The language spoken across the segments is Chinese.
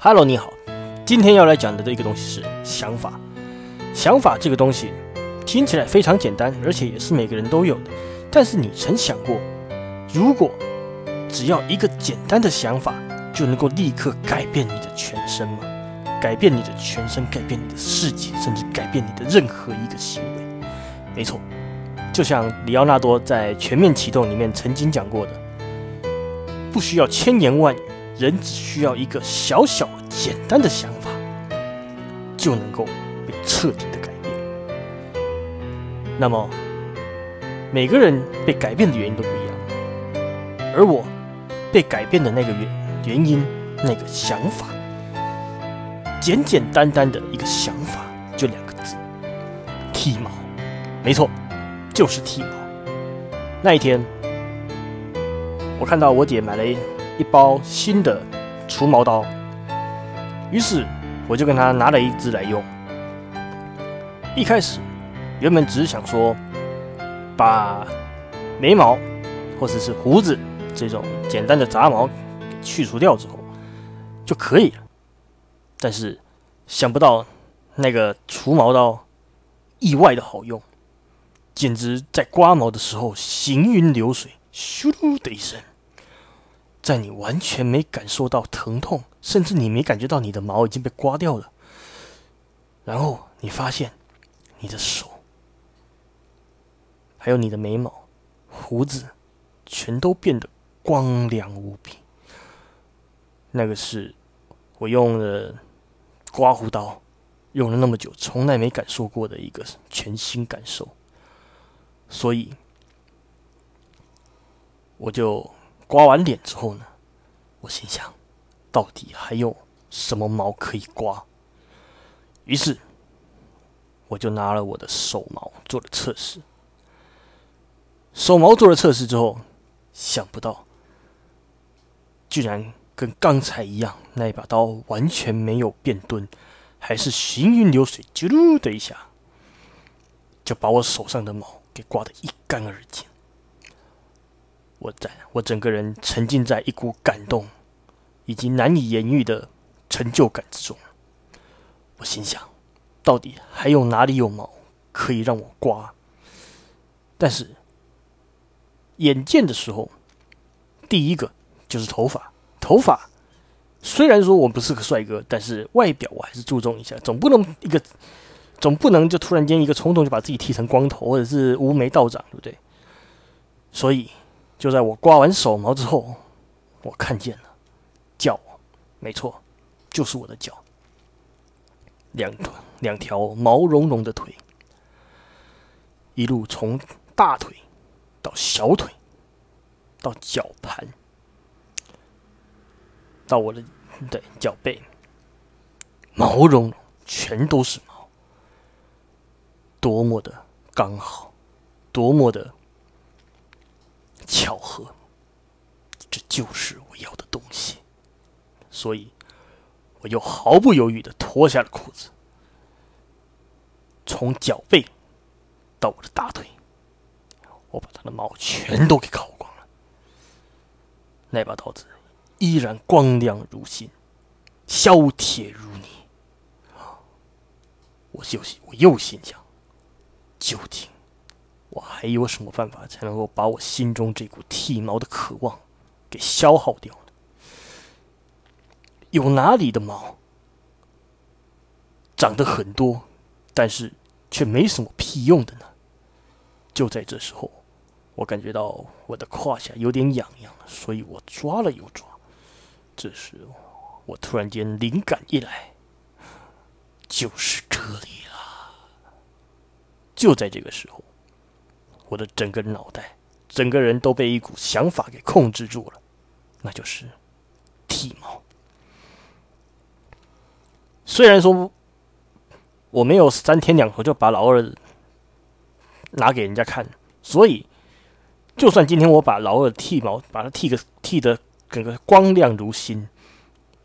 Hello，你好，今天要来讲的这个东西是想法。想法这个东西听起来非常简单，而且也是每个人都有的。但是你曾想过，如果只要一个简单的想法，就能够立刻改变你的全身吗？改变你的全身，改变你的世界，甚至改变你的任何一个行为？没错，就像里奥纳多在《全面启动》里面曾经讲过的，不需要千言万语。人只需要一个小小简单的想法，就能够被彻底的改变。那么，每个人被改变的原因都不一样，而我被改变的那个原原因，那个想法，简简单单的一个想法，就两个字：剃毛。没错，就是剃毛。那一天，我看到我姐买了一。包新的除毛刀，于是我就跟他拿了一支来用。一开始原本只是想说，把眉毛或者是胡子这种简单的杂毛去除掉之后就可以了。但是想不到那个除毛刀意外的好用，简直在刮毛的时候行云流水，咻的一声。在你完全没感受到疼痛，甚至你没感觉到你的毛已经被刮掉了，然后你发现你的手，还有你的眉毛、胡子，全都变得光亮无比。那个是我用了刮胡刀，用了那么久，从来没感受过的一个全新感受，所以我就。刮完脸之后呢，我心想，到底还有什么毛可以刮？于是，我就拿了我的手毛做了测试。手毛做了测试之后，想不到，居然跟刚才一样，那一把刀完全没有变钝，还是行云流水，啾的一下，就把我手上的毛给刮得一干二净。我在我整个人沉浸在一股感动以及难以言喻的成就感之中。我心想，到底还有哪里有毛可以让我刮？但是眼见的时候，第一个就是头发。头发虽然说我不是个帅哥，但是外表我还是注重一下，总不能一个总不能就突然间一个冲动就把自己剃成光头，或者是无眉道长，对不对？所以。就在我刮完手毛之后，我看见了脚，没错，就是我的脚，两两条毛茸茸的腿，一路从大腿到小腿，到脚盘，到我的对脚背，毛茸茸，全都是毛，多么的刚好，多么的。巧合，这就是我要的东西，所以我又毫不犹豫的脱下了裤子，从脚背到我的大腿，我把他的毛全都给烤光了。那把刀子依然光亮如新，削铁如泥。我又心，我又心想，究竟？我还有什么办法才能够把我心中这股剃毛的渴望给消耗掉呢？有哪里的毛长得很多，但是却没什么屁用的呢？就在这时候，我感觉到我的胯下有点痒痒，所以我抓了又抓。这时，我突然间灵感一来，就是这里了。就在这个时候。我的整个脑袋，整个人都被一股想法给控制住了，那就是剃毛。虽然说我没有三天两头就把老二拿给人家看，所以就算今天我把老二剃毛，把它剃个剃的整个光亮如新，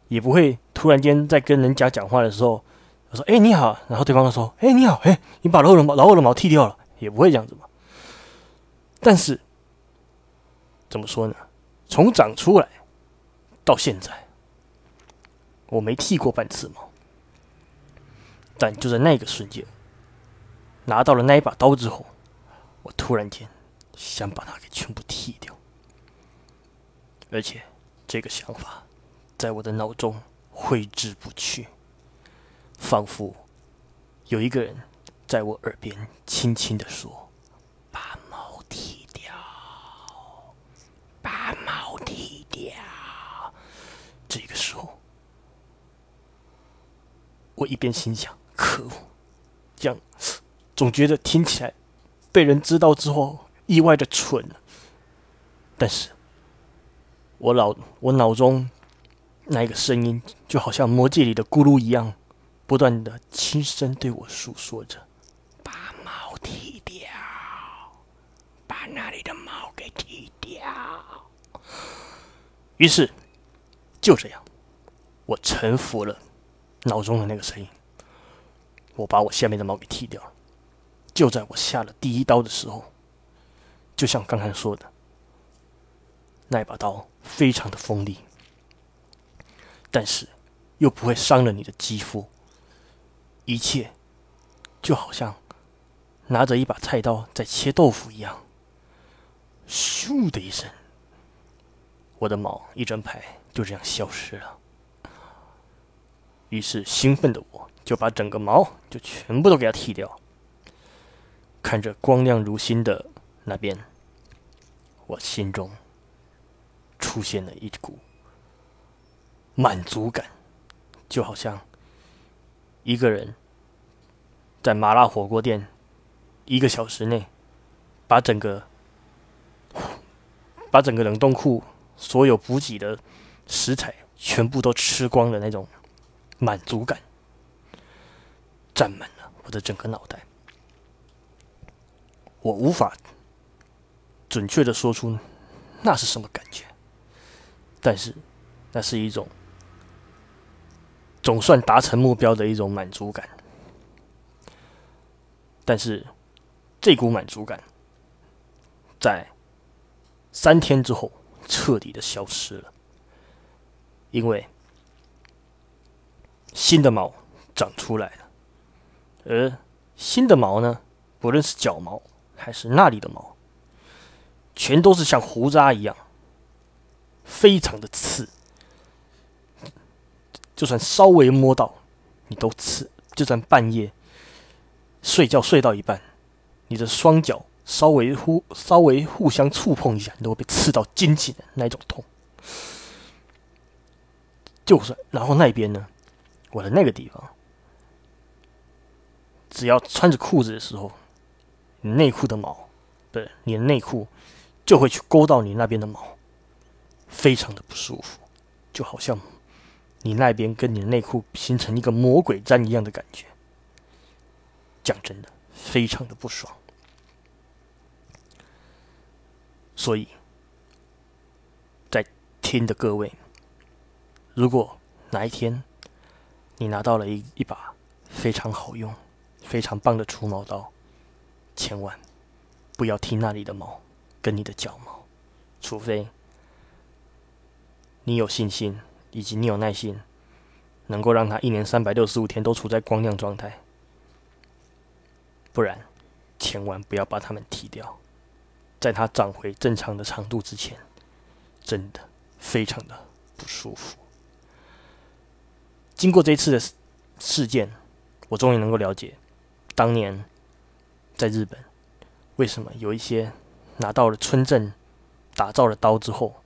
也不会突然间在跟人家讲话的时候，我说：“哎，你好。”然后对方说：“哎，你好。”哎，你把老二的毛老二的毛剃掉了，也不会这样子嘛。但是，怎么说呢？从长出来到现在，我没剃过半次毛。但就在那个瞬间，拿到了那一把刀之后，我突然间想把它给全部剃掉，而且这个想法在我的脑中挥之不去，仿佛有一个人在我耳边轻轻的说：“把毛剃掉，把毛剃掉。”这个时候，我一边心想。可恶！这样总觉得听起来被人知道之后意外的蠢。但是，我脑我脑中那个声音就好像魔界里的咕噜一样，不断的轻声对我诉说着：“把毛剃掉，把那里的毛给剃掉。”于是，就这样，我臣服了脑中的那个声音。我把我下面的毛给剃掉了。就在我下了第一刀的时候，就像刚才说的，那把刀非常的锋利，但是又不会伤了你的肌肤。一切就好像拿着一把菜刀在切豆腐一样。咻的一声，我的毛一整排就这样消失了。于是兴奋的我。就把整个毛就全部都给它剃掉，看着光亮如新的那边，我心中出现了一股满足感，就好像一个人在麻辣火锅店一个小时内把整个把整个冷冻库所有补给的食材全部都吃光的那种满足感。占满了我的整个脑袋，我无法准确的说出那是什么感觉，但是那是一种总算达成目标的一种满足感。但是这股满足感在三天之后彻底的消失了，因为新的毛长出来了。而新的毛呢，不论是脚毛还是那里的毛，全都是像胡渣一样，非常的刺。就算稍微摸到，你都刺；就算半夜睡觉睡到一半，你的双脚稍微互稍微互相触碰一下，你都会被刺到筋紧的那种痛。就算然后那边呢，我的那个地方。只要穿着裤子的时候，你内裤的毛，对，你的内裤就会去勾到你那边的毛，非常的不舒服，就好像你那边跟你的内裤形成一个魔鬼毡一样的感觉。讲真的，非常的不爽。所以，在听的各位，如果哪一天你拿到了一一把非常好用。非常棒的除毛刀，千万不要剃那里的毛，跟你的脚毛，除非你有信心以及你有耐心，能够让它一年三百六十五天都处在光亮状态，不然千万不要把它们剃掉，在它长回正常的长度之前，真的非常的不舒服。经过这一次的事件，我终于能够了解。当年在日本，为什么有一些拿到了村镇打造的刀之后，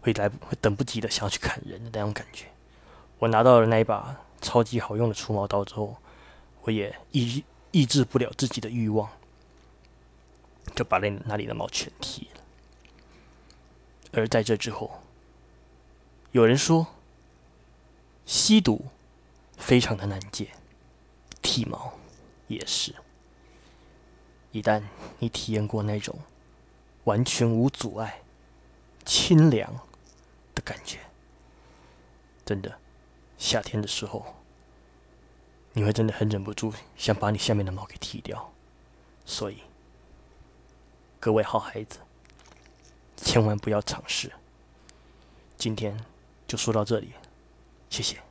会来会等不及的想要去砍人的那种感觉？我拿到了那一把超级好用的除毛刀之后，我也抑抑制不了自己的欲望，就把那那里的毛全剃了。而在这之后，有人说吸毒非常的难戒，剃毛。也是，一旦你体验过那种完全无阻碍、清凉的感觉，真的，夏天的时候，你会真的很忍不住想把你下面的毛给剃掉。所以，各位好孩子，千万不要尝试。今天就说到这里，谢谢。